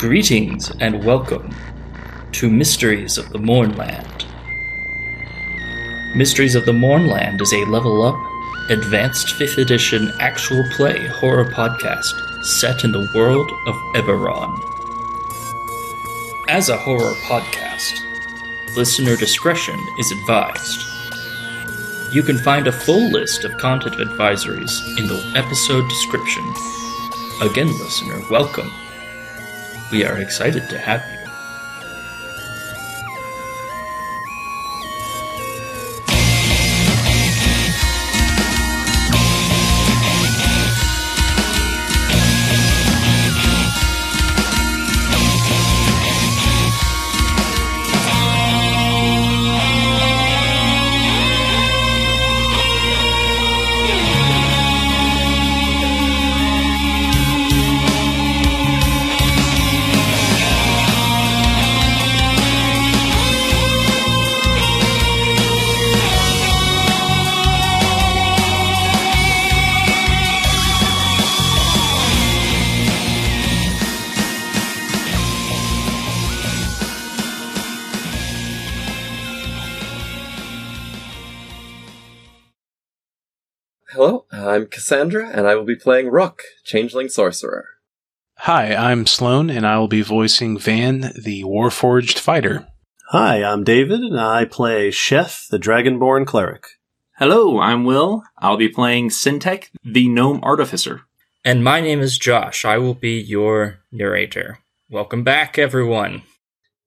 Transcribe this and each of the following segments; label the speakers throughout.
Speaker 1: Greetings and welcome to Mysteries of the Mournland. Mysteries of the Mournland is a level up, advanced 5th edition actual play horror podcast set in the world of Eberron. As a horror podcast, listener discretion is advised. You can find a full list of content advisories in the episode description. Again, listener, welcome. We are excited to have you.
Speaker 2: Hello, I'm Cassandra, and I will be playing Rook, Changeling Sorcerer.
Speaker 3: Hi, I'm Sloan, and I will be voicing Van, the Warforged Fighter.
Speaker 4: Hi, I'm David, and I play Chef, the Dragonborn Cleric.
Speaker 5: Hello, I'm Will. I'll be playing Syntek, the Gnome Artificer.
Speaker 1: And my name is Josh. I will be your narrator. Welcome back, everyone.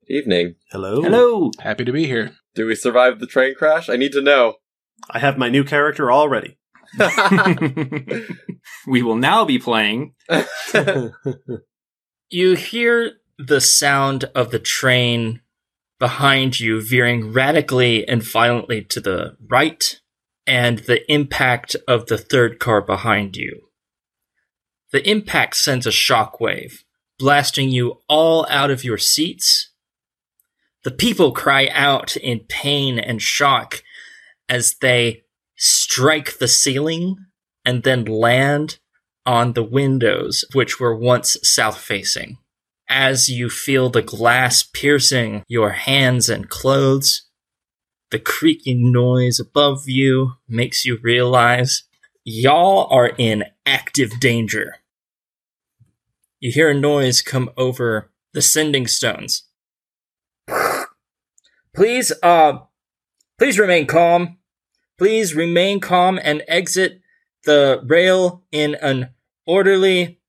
Speaker 2: Evening.
Speaker 4: Hello.
Speaker 5: Hello!
Speaker 3: Happy to be here.
Speaker 2: Do we survive the train crash? I need to know.
Speaker 4: I have my new character already.
Speaker 5: we will now be playing.
Speaker 1: You hear the sound of the train behind you veering radically and violently to the right, and the impact of the third car behind you. The impact sends a shockwave, blasting you all out of your seats. The people cry out in pain and shock as they strike the ceiling and then land on the windows, which were once south facing. As you feel the glass piercing your hands and clothes, the creaking noise above you makes you realize y'all are in active danger. You hear a noise come over the sending stones. Please, uh, please remain calm. Please remain calm and exit the rail in an orderly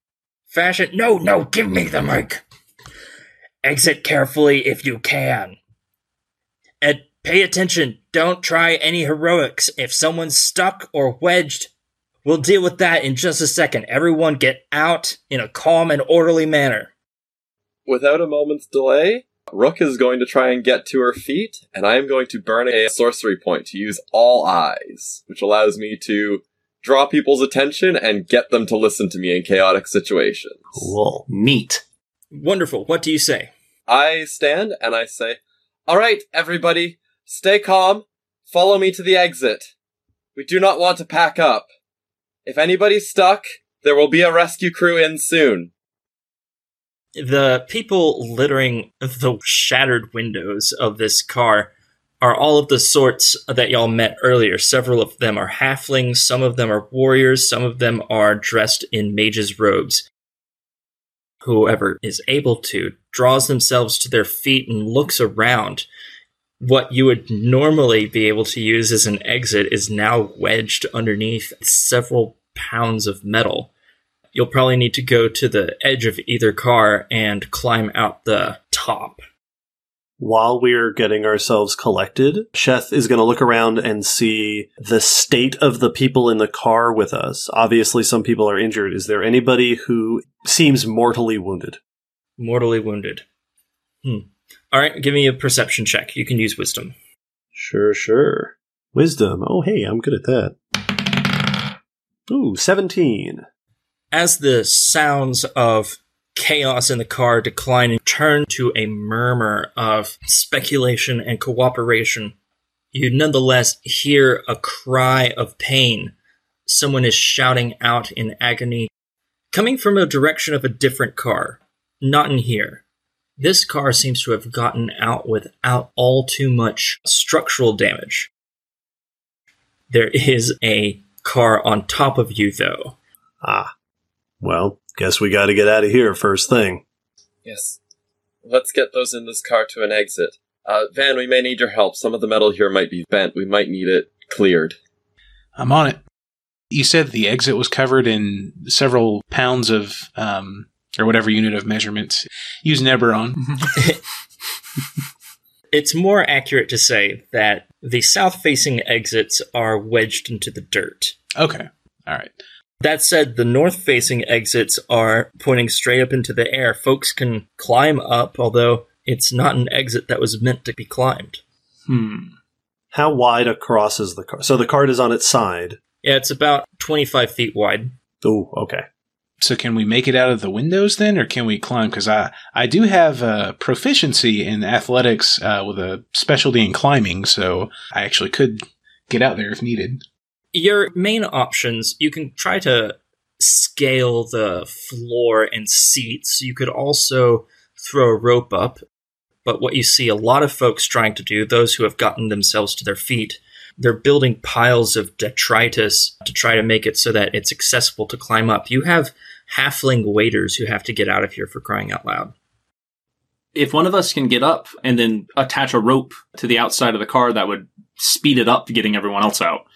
Speaker 1: fashion. No, no, give me the mic. Exit carefully if you can. And pay attention. Don't try any heroics. If someone's stuck or wedged, we'll deal with that in just a second. Everyone get out in a calm and orderly manner.
Speaker 2: Without a moment's delay, Rook is going to try and get to her feet, and I am going to burn a sorcery point to use all eyes, which allows me to draw people's attention and get them to listen to me in chaotic situations.
Speaker 4: Cool.
Speaker 5: Neat.
Speaker 1: Wonderful. What do you say?
Speaker 2: I stand and I say, All right, everybody, stay calm. Follow me to the exit. We do not want to pack up. If anybody's stuck, there will be a rescue crew in soon.
Speaker 1: The people littering the shattered windows of this car are all of the sorts that y'all met earlier. Several of them are halflings, some of them are warriors, some of them are dressed in mages' robes. Whoever is able to draws themselves to their feet and looks around. What you would normally be able to use as an exit is now wedged underneath several pounds of metal. You'll probably need to go to the edge of either car and climb out the top.
Speaker 4: While we're getting ourselves collected, Sheth is going to look around and see the state of the people in the car with us. Obviously, some people are injured. Is there anybody who seems mortally wounded?
Speaker 1: Mortally wounded. Hmm. All right, give me a perception check. You can use wisdom.
Speaker 4: Sure, sure. Wisdom. Oh, hey, I'm good at that. Ooh, 17.
Speaker 1: As the sounds of chaos in the car decline and turn to a murmur of speculation and cooperation, you nonetheless hear a cry of pain. Someone is shouting out in agony, coming from a direction of a different car. not in here. This car seems to have gotten out without all too much structural damage. There is a car on top of you, though.
Speaker 4: Ah. Well, guess we gotta get out of here first thing.
Speaker 2: Yes. Let's get those in this car to an exit. Uh, Van, we may need your help. Some of the metal here might be bent. We might need it cleared.
Speaker 3: I'm on it. You said the exit was covered in several pounds of, um, or whatever unit of measurement. Use Neberon.
Speaker 1: It's more accurate to say that the south facing exits are wedged into the dirt.
Speaker 3: Okay. All right.
Speaker 1: That said, the north facing exits are pointing straight up into the air. Folks can climb up, although it's not an exit that was meant to be climbed.
Speaker 5: Hmm.
Speaker 4: How wide across is the car? So the cart is on its side.
Speaker 1: Yeah, it's about 25 feet wide.
Speaker 4: Oh, okay.
Speaker 3: So can we make it out of the windows then, or can we climb? Because I I do have uh, proficiency in athletics uh, with a specialty in climbing, so I actually could get out there if needed.
Speaker 1: Your main options, you can try to scale the floor and seats. You could also throw a rope up. But what you see a lot of folks trying to do, those who have gotten themselves to their feet, they're building piles of detritus to try to make it so that it's accessible to climb up. You have halfling waiters who have to get out of here for crying out loud.
Speaker 5: If one of us can get up and then attach a rope to the outside of the car, that would speed it up, getting everyone else out.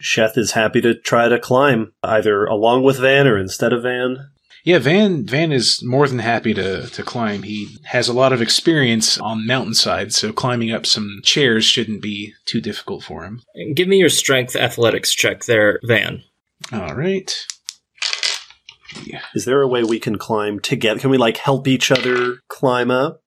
Speaker 4: Sheth is happy to try to climb, either along with Van or instead of Van.
Speaker 3: Yeah, Van Van is more than happy to to climb. He has a lot of experience on mountainsides, so climbing up some chairs shouldn't be too difficult for him.
Speaker 1: Give me your strength athletics check there, Van.
Speaker 3: All right.
Speaker 4: Is there a way we can climb together? Can we like help each other climb up?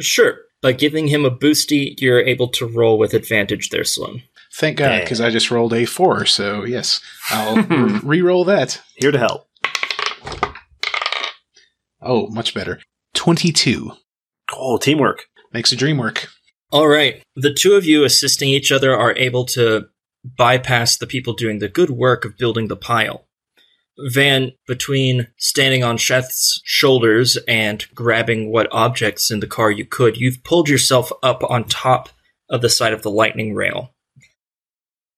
Speaker 1: Sure. By giving him a boosty, you're able to roll with advantage there, Sloan.
Speaker 3: Thank God, because I just rolled a four. So yes, I'll re- re-roll that.
Speaker 4: Here to help.
Speaker 3: Oh, much better. Twenty-two.
Speaker 4: Oh, teamwork.
Speaker 3: makes a dream work.
Speaker 1: All right. The two of you assisting each other are able to bypass the people doing the good work of building the pile. Van, between standing on Sheth's shoulders and grabbing what objects in the car you could, you've pulled yourself up on top of the side of the lightning rail.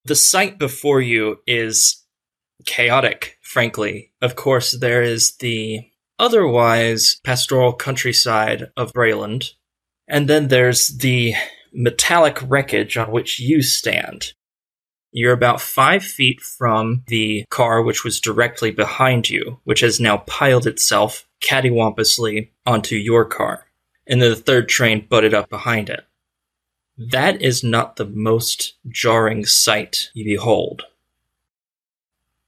Speaker 1: The sight before you is chaotic, frankly. Of course, there is the otherwise pastoral countryside of Breland, and then there's the metallic wreckage on which you stand. You're about five feet from the car which was directly behind you, which has now piled itself cattywampously onto your car. And then the third train butted up behind it. That is not the most jarring sight you behold.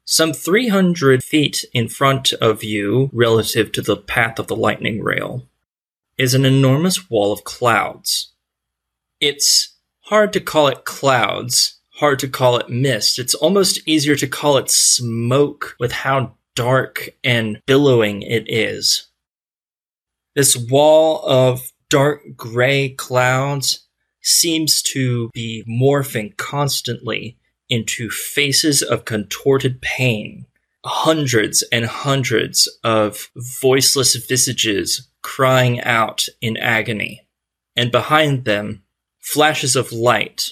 Speaker 1: Some 300 feet in front of you, relative to the path of the lightning rail, is an enormous wall of clouds. It's hard to call it clouds, hard to call it mist. It's almost easier to call it smoke with how dark and billowing it is. This wall of dark gray clouds seems to be morphing constantly into faces of contorted pain. Hundreds and hundreds of voiceless visages crying out in agony. And behind them, flashes of light,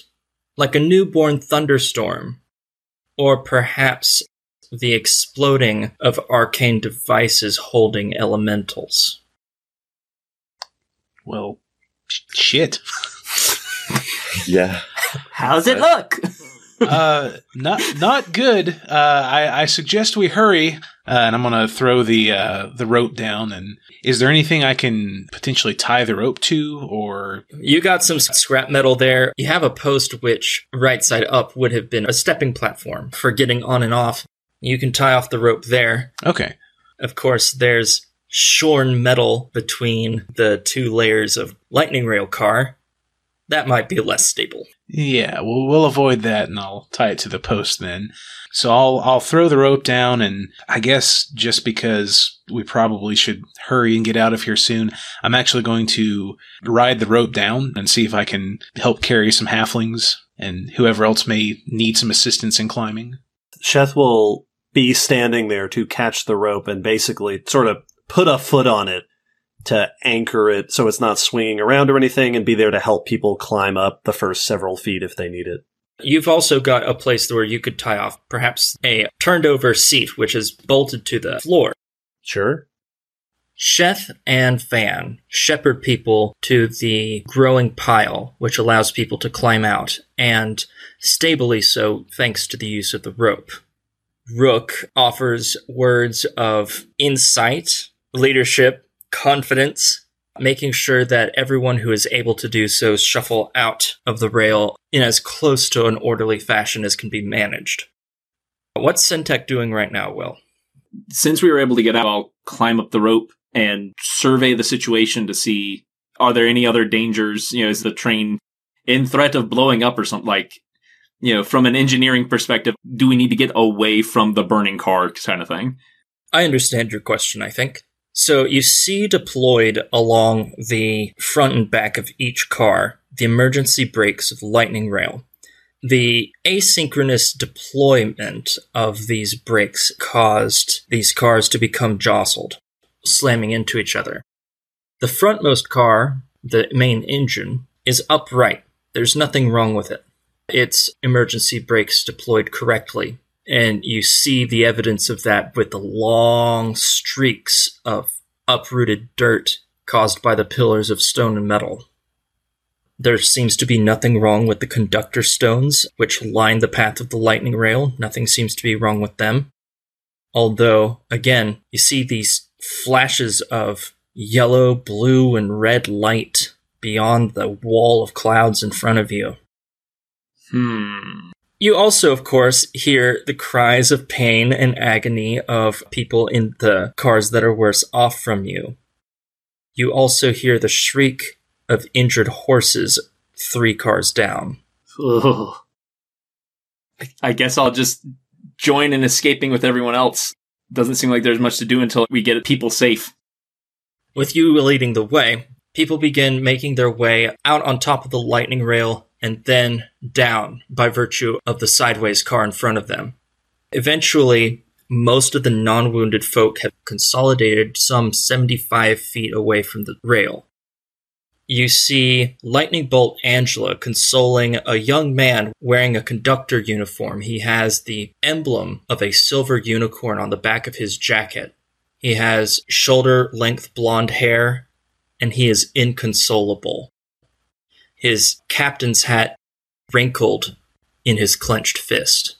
Speaker 1: like a newborn thunderstorm, or perhaps the exploding of arcane devices holding elementals.
Speaker 3: Well, shit.
Speaker 2: Yeah.
Speaker 5: How's it look?
Speaker 3: uh, not not good. Uh, I, I suggest we hurry, uh, and I'm gonna throw the uh, the rope down. And is there anything I can potentially tie the rope to, or
Speaker 1: You got some scrap metal there. You have a post which, right side up, would have been a stepping platform for getting on and off. You can tie off the rope there.
Speaker 3: okay?
Speaker 1: Of course, there's shorn metal between the two layers of lightning rail car. That might be less stable.
Speaker 3: Yeah, we'll we'll avoid that, and I'll tie it to the post then. So I'll I'll throw the rope down, and I guess just because we probably should hurry and get out of here soon, I'm actually going to ride the rope down and see if I can help carry some halflings and whoever else may need some assistance in climbing.
Speaker 4: Sheth will be standing there to catch the rope and basically sort of put a foot on it to anchor it so it's not swinging around or anything and be there to help people climb up the first several feet if they need it.
Speaker 1: You've also got a place where you could tie off perhaps a turned over seat, which is bolted to the floor.
Speaker 4: Sure.
Speaker 1: Sheth and Van shepherd people to the growing pile, which allows people to climb out, and stably so thanks to the use of the rope. Rook offers words of insight, leadership, confidence, making sure that everyone who is able to do so shuffle out of the rail in as close to an orderly fashion as can be managed. What's Centec doing right now, Will?
Speaker 5: Since we were able to get out, I'll climb up the rope and survey the situation to see are there any other dangers? You know, is the train in threat of blowing up or something like, you know, from an engineering perspective, do we need to get away from the burning car kind of thing?
Speaker 1: I understand your question, I think. So you see deployed along the front and back of each car the emergency brakes of Lightning Rail. The asynchronous deployment of these brakes caused these cars to become jostled, slamming into each other. The frontmost car, the main engine, is upright. There's nothing wrong with it. Its emergency brakes deployed correctly, and you see the evidence of that with the long streaks of uprooted dirt caused by the pillars of stone and metal. There seems to be nothing wrong with the conductor stones, which line the path of the lightning rail. Nothing seems to be wrong with them. Although, again, you see these flashes of yellow, blue, and red light beyond the wall of clouds in front of you.
Speaker 5: Hmm.
Speaker 1: You also, of course, hear the cries of pain and agony of people in the cars that are worse off from you. You also hear the shriek of injured horses three cars down.
Speaker 5: Ugh. I guess I'll just join in escaping with everyone else. Doesn't seem like there's much to do until we get people safe.
Speaker 1: With you leading the way, people begin making their way out on top of the lightning rail and then down by virtue of the sideways car in front of them. Eventually, most of the non wounded folk have consolidated some 75 feet away from the rail. You see Lightning Bolt Angela consoling a young man wearing a conductor uniform. He has the emblem of a silver unicorn on the back of his jacket. He has shoulder length blonde hair, and he is inconsolable his captain's hat wrinkled in his clenched fist.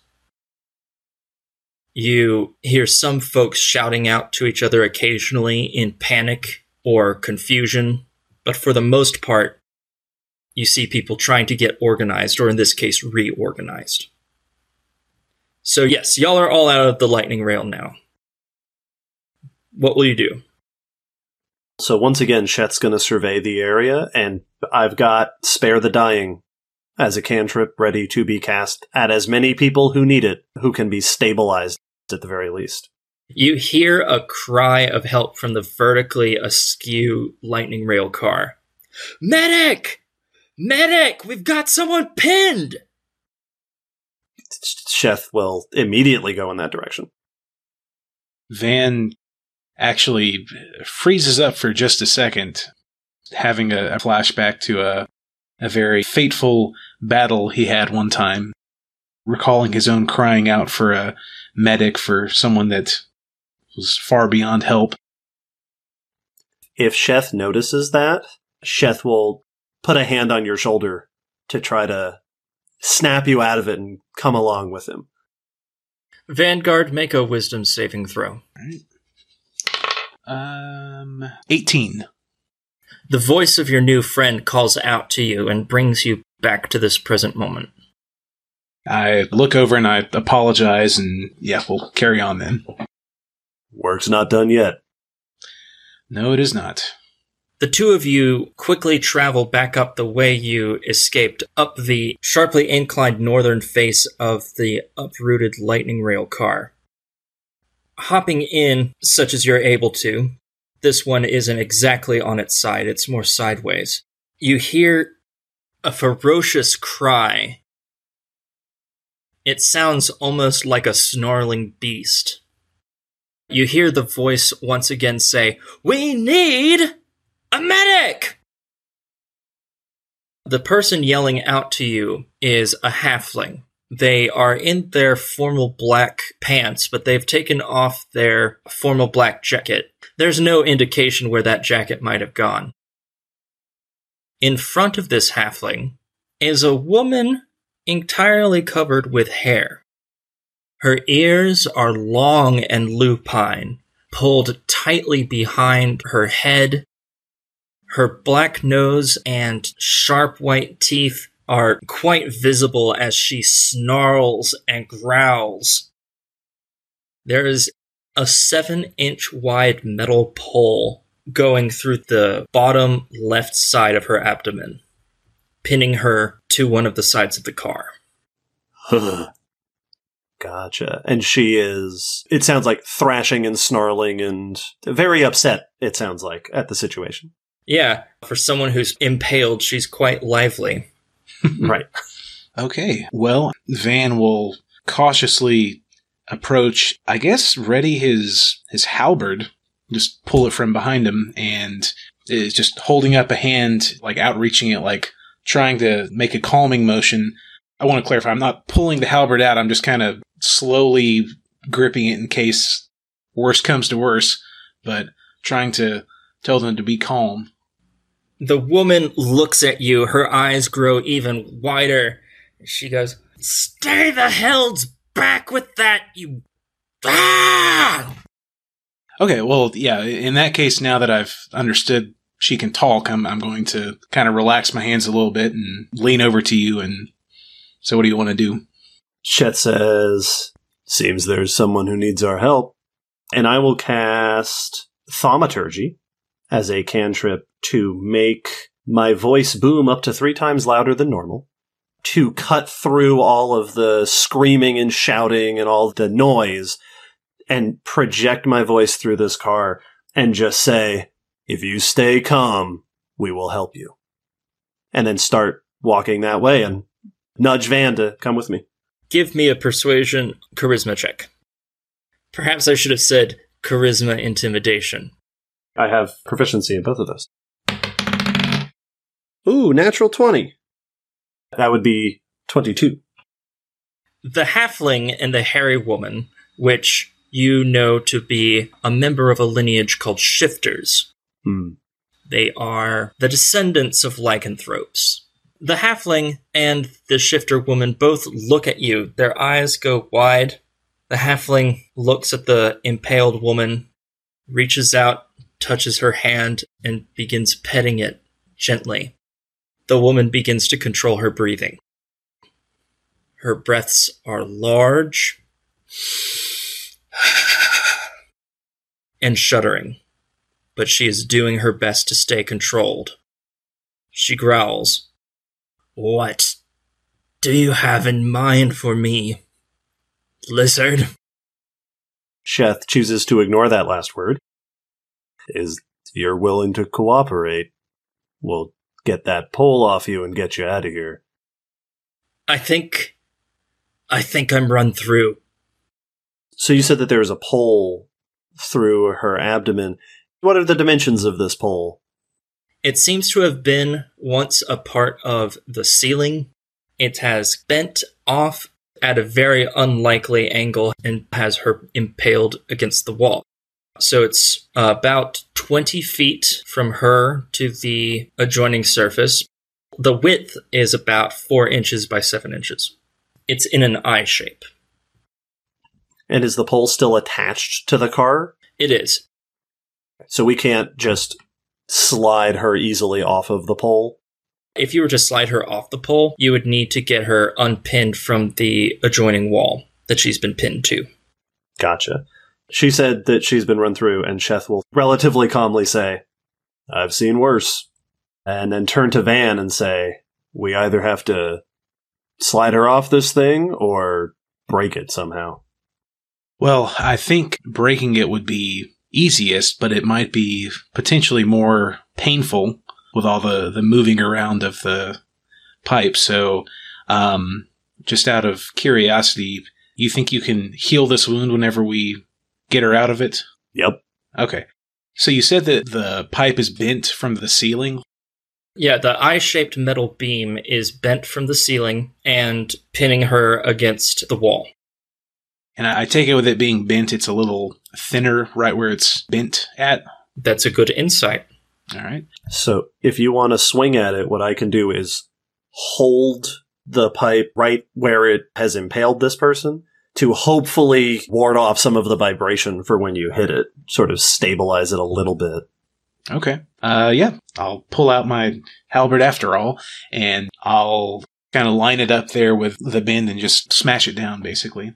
Speaker 1: You hear some folks shouting out to each other occasionally in panic or confusion, but for the most part, you see people trying to get organized, or in this case, reorganized. So, yes, y'all are all out of the lightning rail now. What will you do?
Speaker 4: So once again, Shet's going to survey the area, and I've got Spare the Dying as a cantrip ready to be cast at as many people who need it, who can be stabilized at the very least.
Speaker 1: You hear a cry of help from the vertically askew lightning rail car. Medic! Medic! We've got someone pinned!
Speaker 4: Sheth will immediately go in that direction.
Speaker 3: Van actually freezes up for just a second, having a, a flashback to a, a very fateful battle he had one time, recalling his own crying out for a medic for someone that was far beyond help.
Speaker 4: If Sheth notices that, Sheth will put a hand on your shoulder to try to snap you out of it and come along with him.
Speaker 1: Vanguard, make a wisdom saving throw.
Speaker 3: Um, 18.
Speaker 1: The voice of your new friend calls out to you and brings you back to this present moment.
Speaker 3: I look over and I apologize, and yeah, we'll carry on then.
Speaker 4: Work's not done yet.
Speaker 3: No, it is not.
Speaker 1: The two of you quickly travel back up the way you escaped, up the sharply inclined northern face of the uprooted lightning rail car. Hopping in, such as you're able to, this one isn't exactly on its side, it's more sideways. You hear a ferocious cry. It sounds almost like a snarling beast. You hear the voice once again say, We need a medic! The person yelling out to you is a halfling. They are in their formal black pants, but they've taken off their formal black jacket. There's no indication where that jacket might have gone. In front of this halfling is a woman entirely covered with hair. Her ears are long and lupine, pulled tightly behind her head. Her black nose and sharp white teeth are quite visible as she snarls and growls. There is a seven inch wide metal pole going through the bottom left side of her abdomen, pinning her to one of the sides of the car.
Speaker 4: gotcha. And she is, it sounds like thrashing and snarling and very upset, it sounds like, at the situation.
Speaker 1: Yeah, for someone who's impaled, she's quite lively.
Speaker 4: Right.
Speaker 3: Okay. Well, Van will cautiously approach, I guess, ready his his halberd, just pull it from behind him, and is just holding up a hand, like outreaching it, like trying to make a calming motion. I want to clarify, I'm not pulling the halberd out, I'm just kind of slowly gripping it in case worse comes to worse, but trying to tell them to be calm.
Speaker 1: The woman looks at you, her eyes grow even wider. She goes, Stay the hells back with that, you. Ah!
Speaker 3: Okay, well, yeah, in that case, now that I've understood she can talk, I'm, I'm going to kind of relax my hands a little bit and lean over to you. And so, what do you want to do?
Speaker 4: Chet says, Seems there's someone who needs our help. And I will cast Thaumaturgy as a cantrip to make my voice boom up to three times louder than normal, to cut through all of the screaming and shouting and all the noise, and project my voice through this car and just say, if you stay calm, we will help you. And then start walking that way and nudge Van to come with me.
Speaker 1: Give me a persuasion charisma check. Perhaps I should have said charisma intimidation.
Speaker 4: I have proficiency in both of those. Ooh, natural 20. That would be 22.
Speaker 1: The halfling and the hairy woman, which you know to be a member of a lineage called Shifters.
Speaker 4: Hmm.
Speaker 1: They are the descendants of lycanthropes. The halfling and the shifter woman both look at you. Their eyes go wide. The halfling looks at the impaled woman, reaches out, touches her hand, and begins petting it gently. The woman begins to control her breathing. Her breaths are large and shuddering, but she is doing her best to stay controlled. She growls, What do you have in mind for me, lizard?
Speaker 4: Sheth chooses to ignore that last word. Is you're willing to cooperate, we'll get that pole off you and get you out of here.
Speaker 1: I think. I think I'm run through.
Speaker 4: So you said that there was a pole through her abdomen. What are the dimensions of this pole?
Speaker 1: It seems to have been once a part of the ceiling. It has bent off at a very unlikely angle and has her impaled against the wall. So it's about 20 feet from her to the adjoining surface. The width is about 4 inches by 7 inches. It's in an I shape.
Speaker 4: And is the pole still attached to the car?
Speaker 1: It is.
Speaker 4: So we can't just slide her easily off of the pole?
Speaker 1: If you were to slide her off the pole, you would need to get her unpinned from the adjoining wall that she's been pinned to.
Speaker 4: Gotcha. She said that she's been run through, and Sheth will relatively calmly say, I've seen worse. And then turn to Van and say, We either have to slide her off this thing or break it somehow.
Speaker 3: Well, I think breaking it would be easiest, but it might be potentially more painful with all the, the moving around of the pipe. So, um, just out of curiosity, you think you can heal this wound whenever we get her out of it?
Speaker 4: Yep.
Speaker 3: Okay. So you said that the pipe is bent from the ceiling.
Speaker 1: Yeah, the eye shaped metal beam is bent from the ceiling and pinning her against the wall.
Speaker 3: And I I take it with it being bent, it's a little thinner right where it's bent at.
Speaker 1: That's a good insight.
Speaker 3: All right.
Speaker 4: So if you want to swing at it, what I can do is hold the pipe right where it has impaled this person to hopefully ward off some of the vibration for when you hit it, sort of stabilize it a little bit.
Speaker 3: Okay. Uh, yeah. I'll pull out my halberd after all, and I'll kind of line it up there with the bend and just smash it down, basically.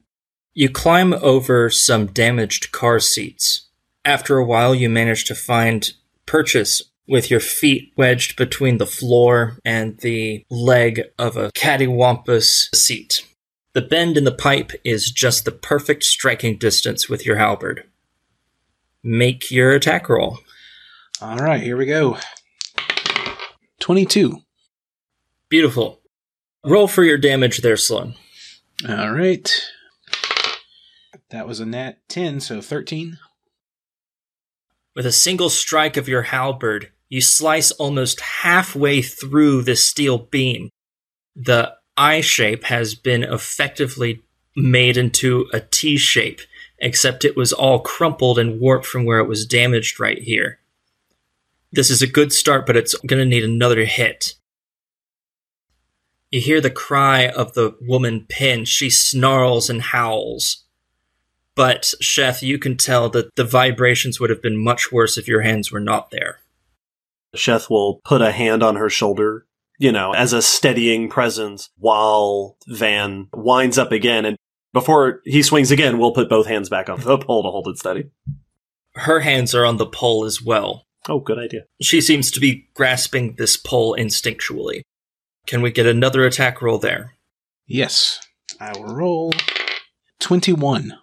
Speaker 1: You climb over some damaged car seats. After a while, you manage to find purchase with your feet wedged between the floor and the leg of a cattywampus seat. The bend in the pipe is just the perfect striking distance with your halberd. Make your attack roll.
Speaker 3: All right, here we go. 22.
Speaker 1: Beautiful. Roll for your damage there, Sloan.
Speaker 3: All right. That was a nat 10, so 13.
Speaker 1: With a single strike of your halberd, you slice almost halfway through the steel beam. The eye shape has been effectively made into a T shape, except it was all crumpled and warped from where it was damaged right here. This is a good start, but it's going to need another hit. You hear the cry of the woman Pin. She snarls and howls. But, Chef, you can tell that the vibrations would have been much worse if your hands were not there.
Speaker 4: Sheth will put a hand on her shoulder, you know, as a steadying presence while Van winds up again. And before he swings again, we'll put both hands back on the pole to hold it steady.
Speaker 1: Her hands are on the pole as well.
Speaker 4: Oh, good idea.
Speaker 1: She seems to be grasping this pole instinctually. Can we get another attack roll there?
Speaker 3: Yes. I will roll 21.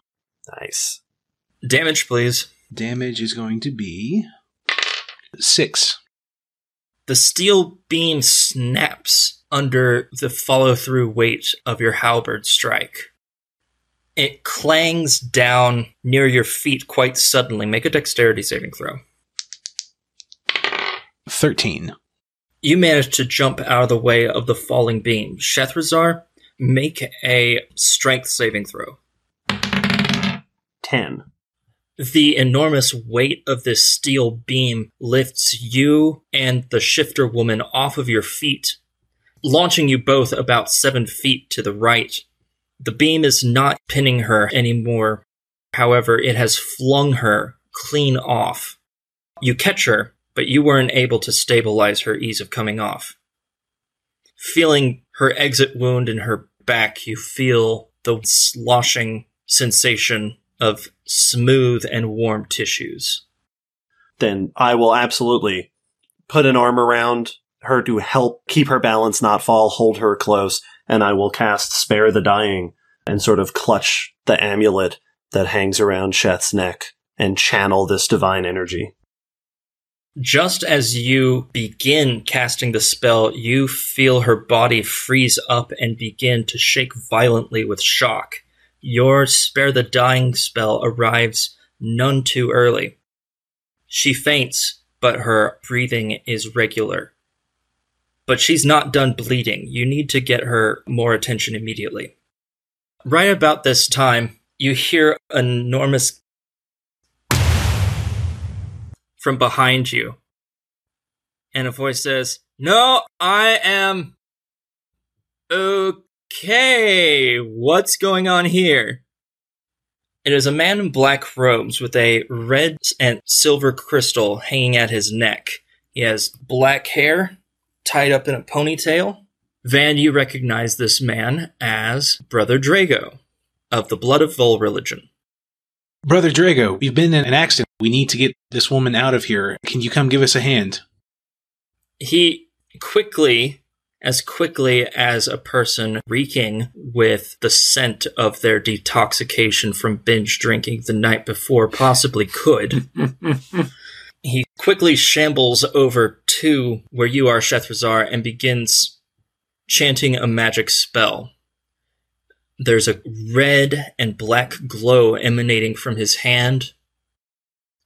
Speaker 4: Nice.
Speaker 1: Damage, please.
Speaker 3: Damage is going to be 6.
Speaker 1: The steel beam snaps under the follow through weight of your halberd strike. It clangs down near your feet quite suddenly. Make a dexterity saving throw.
Speaker 3: 13.
Speaker 1: You manage to jump out of the way of the falling beam. Shethrazar, make a strength saving throw.
Speaker 4: 10.
Speaker 1: The enormous weight of this steel beam lifts you and the shifter woman off of your feet, launching you both about seven feet to the right. The beam is not pinning her anymore. However, it has flung her clean off. You catch her, but you weren't able to stabilize her ease of coming off. Feeling her exit wound in her back, you feel the sloshing sensation of smooth and warm tissues.
Speaker 4: Then I will absolutely put an arm around her to help keep her balance, not fall, hold her close, and I will cast Spare the Dying and sort of clutch the amulet that hangs around Sheth's neck and channel this divine energy.
Speaker 1: Just as you begin casting the spell, you feel her body freeze up and begin to shake violently with shock. Your Spare the Dying spell arrives none too early. She faints, but her breathing is regular. But she's not done bleeding. You need to get her more attention immediately. Right about this time, you hear enormous from behind you. And a voice says, No, I am. Okay, what's going on here? It is a man in black robes with a red and silver crystal hanging at his neck. He has black hair tied up in a ponytail. Van, you recognize this man as Brother Drago of the Blood of Vol religion.
Speaker 3: Brother Drago, we've been in an accident. We need to get this woman out of here. Can you come give us a hand?
Speaker 1: he quickly, as quickly as a person reeking with the scent of their detoxification from binge drinking the night before possibly could, he quickly shambles over to where you are, Shethrazar, and begins chanting a magic spell. There's a red and black glow emanating from his hand.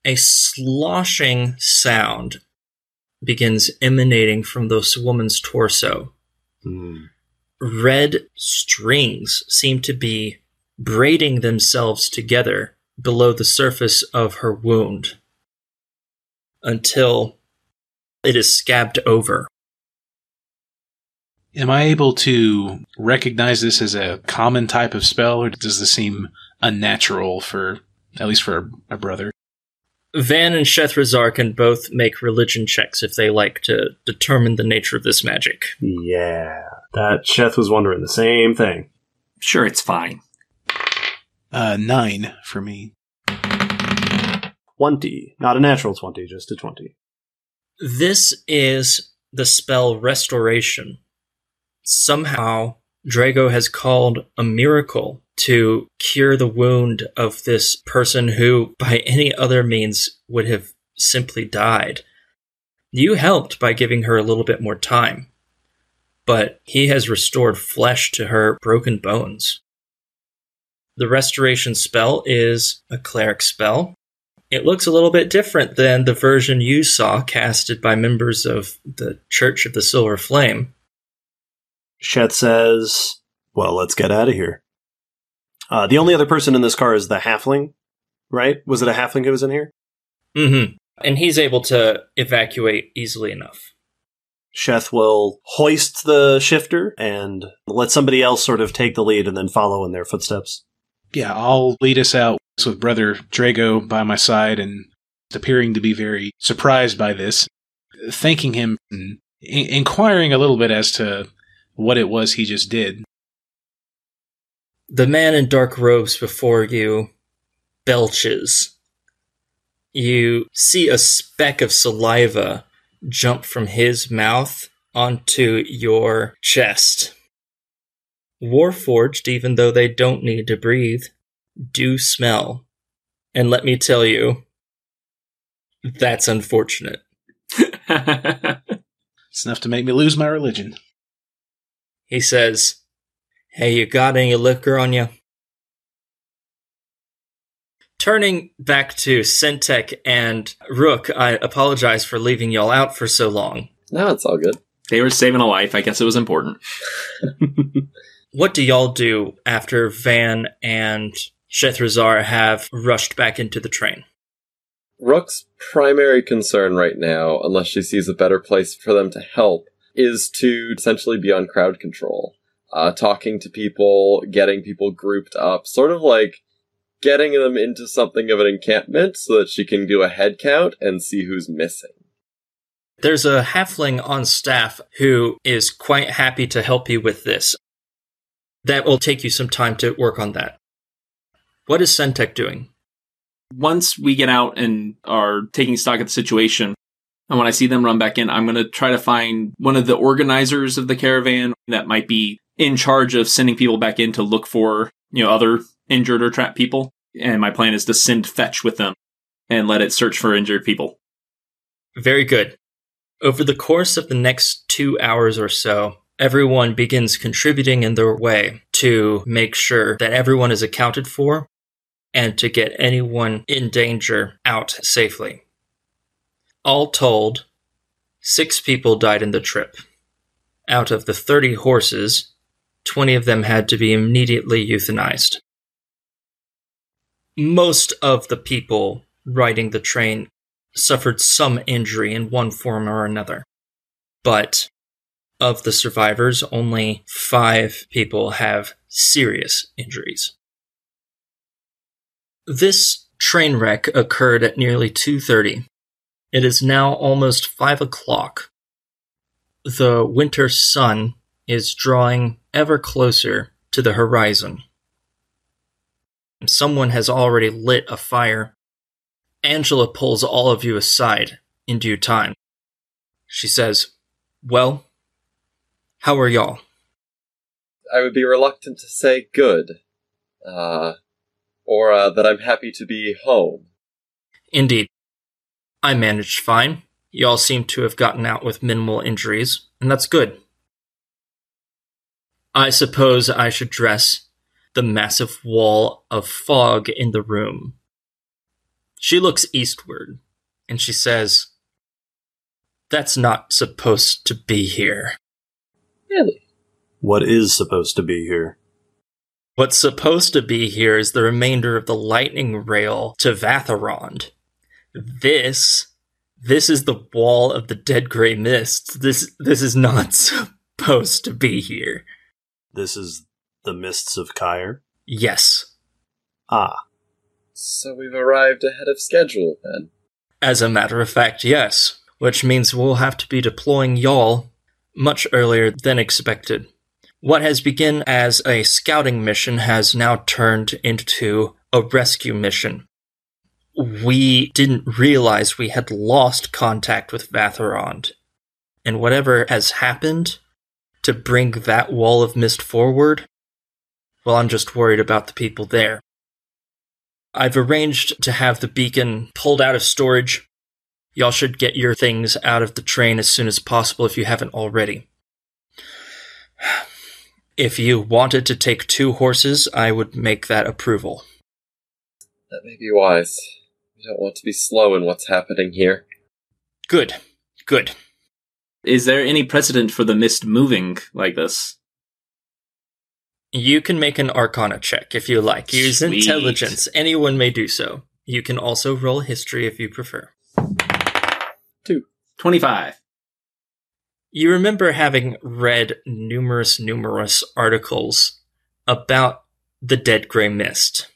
Speaker 1: A sloshing sound begins emanating from this woman's torso.
Speaker 4: Hmm.
Speaker 1: Red strings seem to be braiding themselves together below the surface of her wound until it is scabbed over.
Speaker 3: Am I able to recognize this as a common type of spell, or does this seem unnatural for, at least for a brother?
Speaker 1: Van and Shethrazar can both make religion checks if they like to determine the nature of this magic.
Speaker 4: Yeah, that Sheth was wondering the same thing.
Speaker 5: Sure, it's fine.
Speaker 3: Uh, nine for me.
Speaker 4: 20. Not a natural 20, just a 20.
Speaker 1: This is the spell Restoration. Somehow, Drago has called a miracle to cure the wound of this person who, by any other means, would have simply died. You helped by giving her a little bit more time, but he has restored flesh to her broken bones. The restoration spell is a cleric spell. It looks a little bit different than the version you saw casted by members of the Church of the Silver Flame.
Speaker 4: Shet says, Well, let's get out of here. Uh, the only other person in this car is the halfling, right? Was it a halfling who was in here?
Speaker 1: Mm-hmm. And he's able to evacuate easily enough.
Speaker 4: Sheth will hoist the shifter and let somebody else sort of take the lead and then follow in their footsteps.
Speaker 3: Yeah, I'll lead us out with brother Drago by my side and appearing to be very surprised by this, thanking him and in- inquiring a little bit as to what it was he just did.
Speaker 1: The man in dark robes before you belches. You see a speck of saliva jump from his mouth onto your chest. Warforged, even though they don't need to breathe, do smell. And let me tell you, that's unfortunate.
Speaker 3: It's enough to make me lose my religion.
Speaker 1: He says, Hey, you got any liquor on you? Turning back to Centec and Rook, I apologize for leaving y'all out for so long.
Speaker 2: No, it's all good.
Speaker 5: they were saving a life. I guess it was important.
Speaker 1: What do y'all do after Van and Shethrazar have rushed back into the train?
Speaker 2: Rook's primary concern right now, unless she sees a better place for them to help, is to essentially be on crowd control. Uh, talking to people, getting people grouped up, sort of like getting them into something of an encampment so that she can do a head count and see who's missing.
Speaker 1: There's a halfling on staff who is quite happy to help you with this. That will take you some time to work on that. What is Centec doing?
Speaker 5: Once we get out and are taking stock of the situation, and when I see them run back in, I'm going to try to find one of the organizers of the caravan that might be in charge of sending people back in to look for, you know, other injured or trapped people. And my plan is to send fetch with them and let it search for injured people.
Speaker 1: Very good. Over the course of the next two hours or so, everyone begins contributing in their way to make sure that everyone is accounted for and to get anyone in danger out safely. All told, six people died in the trip. Out of the 30 horses, 20 of them had to be immediately euthanized. Most of the people riding the train suffered some injury in one form or another. But of the survivors, only five people have serious injuries. This train wreck occurred at nearly 2.30. It is now almost 5 o'clock. The winter sun is drawing ever closer to the horizon. Someone has already lit a fire. Angela pulls all of you aside in due time. She says, Well, how are y'all?
Speaker 2: I would be reluctant to say good, uh, or uh, that I'm happy to be home.
Speaker 1: Indeed. I managed fine. Y'all seem to have gotten out with minimal injuries, and that's good. I suppose I should dress the massive wall of fog in the room. She looks eastward and she says, That's not supposed to be here.
Speaker 2: Really?
Speaker 4: What is supposed to be here?
Speaker 1: What's supposed to be here is the remainder of the lightning rail to Vathirond. This, this is the wall of the dead gray mists. This, this is not supposed to be here.
Speaker 4: This is the mists of Cyre.
Speaker 1: Yes.
Speaker 4: Ah,
Speaker 2: So we've arrived ahead of schedule then.
Speaker 1: As a matter of fact, yes. Which means we'll have to be deploying y'all much earlier than expected. What has begun as a scouting mission has now turned into a rescue mission. We didn't realize we had lost contact with Vathirond. And whatever has happened to bring that wall of mist forward, well, I'm just worried about the people there. I've arranged to have the beacon pulled out of storage. Y'all should get your things out of the train as soon as possible if you haven't already. If you wanted to take two horses, I would make that approval.
Speaker 2: That may be wise. We don't want to be slow in what's happening here.
Speaker 1: Good. Good.
Speaker 5: Is there any precedent for the mist moving like this?
Speaker 1: You can make an arcana check if you like. Use
Speaker 5: Sweet.
Speaker 1: intelligence. Anyone may do so. You can also roll history if you prefer.
Speaker 5: 25.
Speaker 1: You remember having read numerous, numerous articles about the dead gray mist.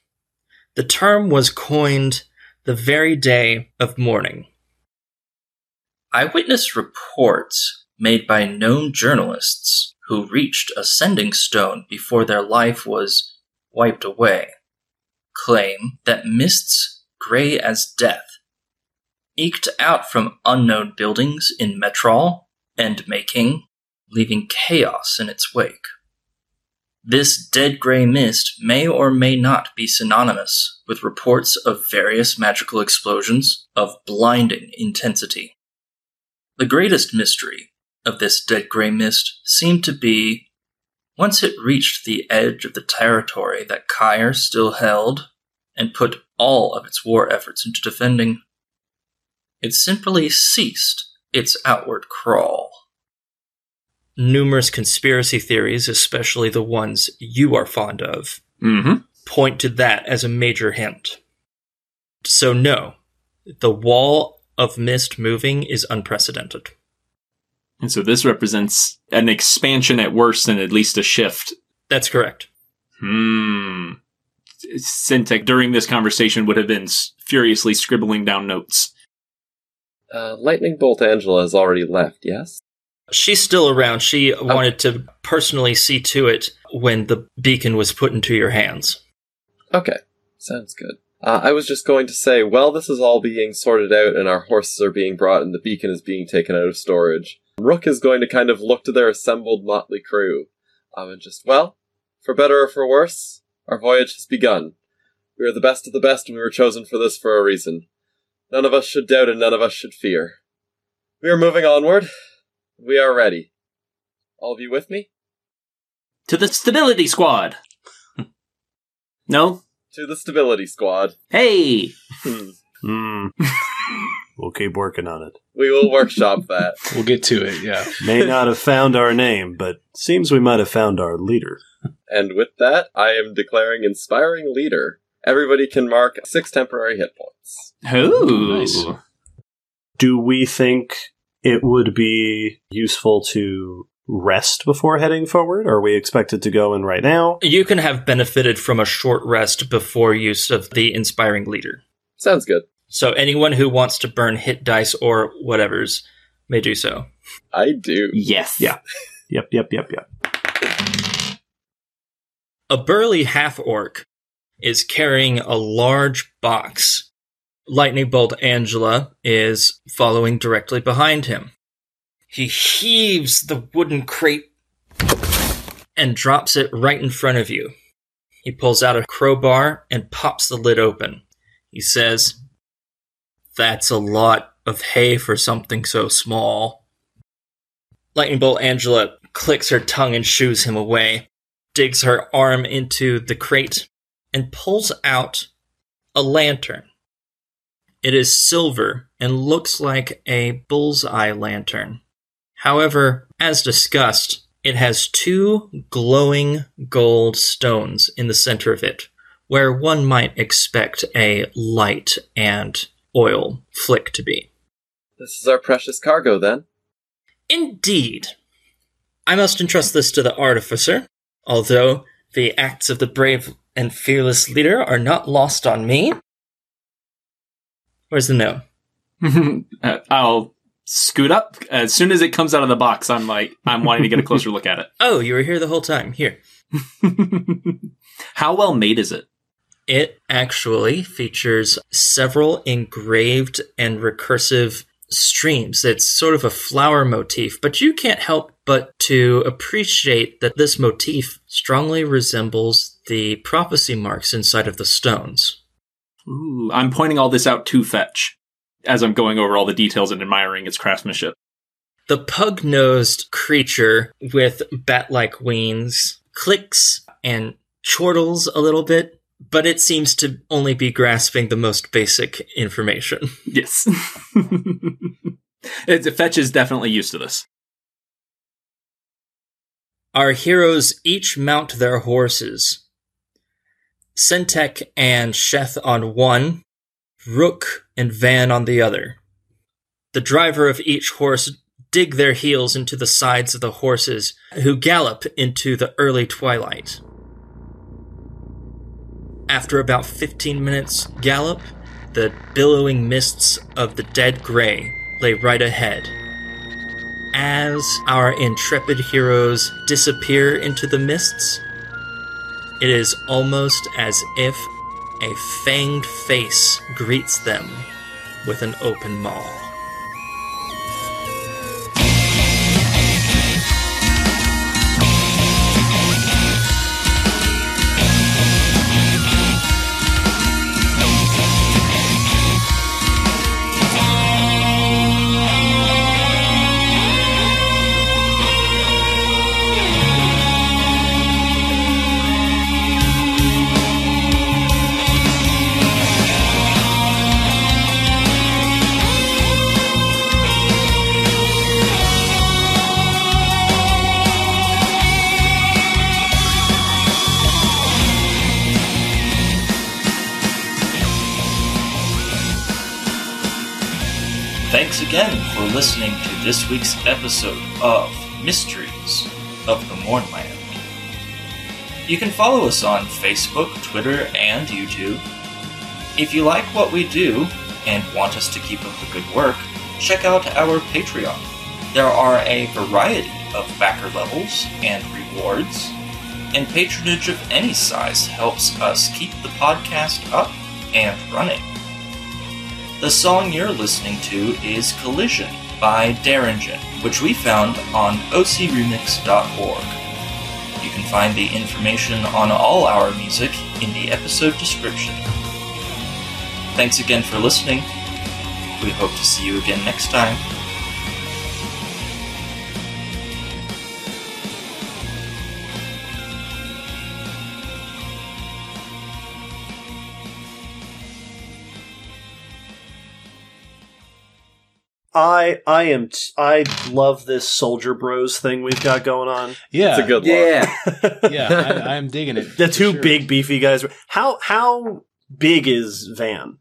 Speaker 1: The term was coined the very day of mourning. Eyewitness reports made by known journalists who reached a sending stone before their life was wiped away claim that mists gray as death eked out from unknown buildings in Metrol and Making, leaving chaos in its wake. This dead gray mist may or may not be synonymous with reports of various magical explosions of blinding intensity. The greatest mystery of this dead gray mist seemed to be once it reached the edge of the territory that Cyre still held and put all of its war efforts into defending, it simply ceased its outward crawl. Numerous conspiracy theories, especially the ones you are fond of,
Speaker 5: Mm-hmm.
Speaker 1: point to that as a major hint. So, no, the wall of mist moving is unprecedented.
Speaker 5: And so this represents an expansion at worst and at least a shift.
Speaker 1: That's correct.
Speaker 5: Hmm. Syntec during this conversation would have been furiously scribbling down notes.
Speaker 2: Uh, Lightning Bolt Angela has already left, yes?
Speaker 1: She's still around. She wanted to personally see to it when the beacon was put into your hands.
Speaker 2: Okay, sounds good. Uh, I was just going to say, while this is all being sorted out and our horses are being brought and the beacon is being taken out of storage, Rook is going to kind of look to their assembled motley crew um, and just, well, for better or for worse, our voyage has begun. We are the best of the best and we were chosen for this for a reason. None of us should doubt and none of us should fear. We are moving onward. We are ready. All of you with me?
Speaker 5: To the stability squad! no?
Speaker 2: To the stability squad.
Speaker 5: Hey!
Speaker 2: Hmm.
Speaker 4: Hmm. we'll keep working on it.
Speaker 2: We will workshop that.
Speaker 3: We'll get to it, yeah.
Speaker 4: May not have found our name, but seems we might have found our leader.
Speaker 2: And with that, I am declaring inspiring leader. Everybody can mark six temporary hit points.
Speaker 5: Ooh.
Speaker 3: Nice.
Speaker 4: Do we think it would be useful to rest before heading forward? Or are we expected to go in right now?
Speaker 1: You can have benefited from a short rest before use of the inspiring leader.
Speaker 2: Sounds good.
Speaker 1: So anyone who wants to burn hit dice or whatever's may do so.
Speaker 2: I do.
Speaker 5: Yes.
Speaker 4: Yeah. Yep, yep, yep, yep.
Speaker 1: A burly half orc is carrying a large box. Lightning Bolt Angela is following directly behind him. He heaves the wooden crate and drops it right in front of you. He pulls out a crowbar and pops the lid open. He says, That's a lot of hay for something so small. Lightning Bolt Angela clicks her tongue and shoos him away. digs her arm into the crate and pulls out a lantern. It is silver and looks like a bullseye lantern. However, as discussed, it has two glowing gold stones in the center of it, where one might expect a light and oil flick to be.
Speaker 2: This is our precious cargo, then.
Speaker 1: Indeed. I must entrust this to the artificer, although the acts of the brave and fearless leader are not lost on me. Where's the note?
Speaker 5: Uh, I'll scoot up as soon as it comes out of the box. I'm like, I'm wanting to get a closer look at it.
Speaker 1: Oh, you were here the whole time. Here.
Speaker 5: How well made is it?
Speaker 1: It actually features several engraved and recursive streams. It's sort of a flower motif, but you can't help but to appreciate that this motif strongly resembles the prophecy marks inside of the stones.
Speaker 5: Ooh, I'm pointing all this out to Fetch as I'm going over all the details and admiring its craftsmanship.
Speaker 1: The pug nosed creature with bat like wings clicks and chortles a little bit, but it seems to only be grasping the most basic information.
Speaker 5: Yes. it's, Fetch is definitely used to this.
Speaker 1: Our heroes each mount their horses. Centek and Sheth on one, Rook and Van on the other. The driver of each horse dig their heels into the sides of the horses, who gallop into the early twilight. After about 15 minutes gallop, the billowing mists of the dead gray lay right ahead. As our intrepid heroes disappear into the mists, it is almost as if a fanged face greets them with an open maw. Listening to this week's episode of Mysteries of the Mournland. You can follow us on Facebook, Twitter, and YouTube. If you like what we do and want us to keep up the good work, check out our Patreon. There are a variety of backer levels and rewards, and patronage of any size helps us keep the podcast up and running. The song you're listening to is Collision by Derringen, which we found on ocremix.org. You can find the information on all our music in the episode description. Thanks again for listening. We hope to see you again next time.
Speaker 4: I I am t- I love this soldier bros thing we've got going on.
Speaker 3: Yeah,
Speaker 2: It's a good look.
Speaker 5: Yeah.
Speaker 3: yeah, I, I'm digging it.
Speaker 4: The two
Speaker 3: sure.
Speaker 4: big beefy guys. How how big is Van?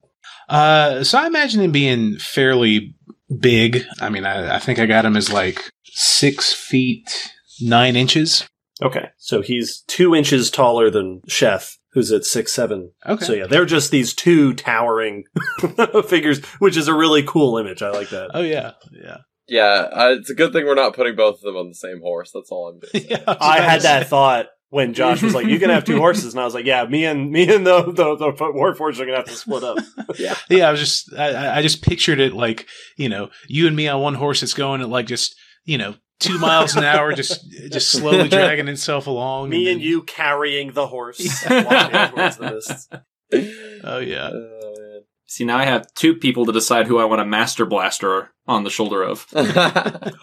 Speaker 3: Uh, so I imagine him being fairly big. I mean, I, I think I got him as like six feet nine inches.
Speaker 4: Okay, so he's two inches taller than Chef, who's at six seven.
Speaker 3: Okay.
Speaker 4: So yeah, they're just these two towering figures, which is a really cool image. I like that.
Speaker 3: Oh yeah, yeah.
Speaker 2: Yeah, uh, it's a good thing we're not putting both of them on the same horse. That's all I'm doing.
Speaker 3: yeah
Speaker 4: I had that thought when Josh was like, "You can have two horses," and I was like, "Yeah, me and me and the the, the Warforged are gonna have to split up."
Speaker 3: Yeah, yeah. I was just I- I, I just pictured it like you know you and me on one horse that's going at like just you know two miles an hour, just just slowly dragging itself along.
Speaker 4: me and
Speaker 3: then-
Speaker 4: you carrying the horse,
Speaker 3: Yeah.
Speaker 4: walking towards the mists.
Speaker 3: Oh yeah.
Speaker 2: Oh,
Speaker 5: See, now I have two people to decide who I want a master blaster on the shoulder of.
Speaker 2: man.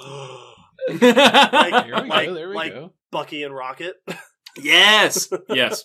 Speaker 3: There we
Speaker 4: like,
Speaker 3: go. There we
Speaker 4: like
Speaker 3: go.
Speaker 4: Bucky and Rocket.
Speaker 5: Yes. Yes.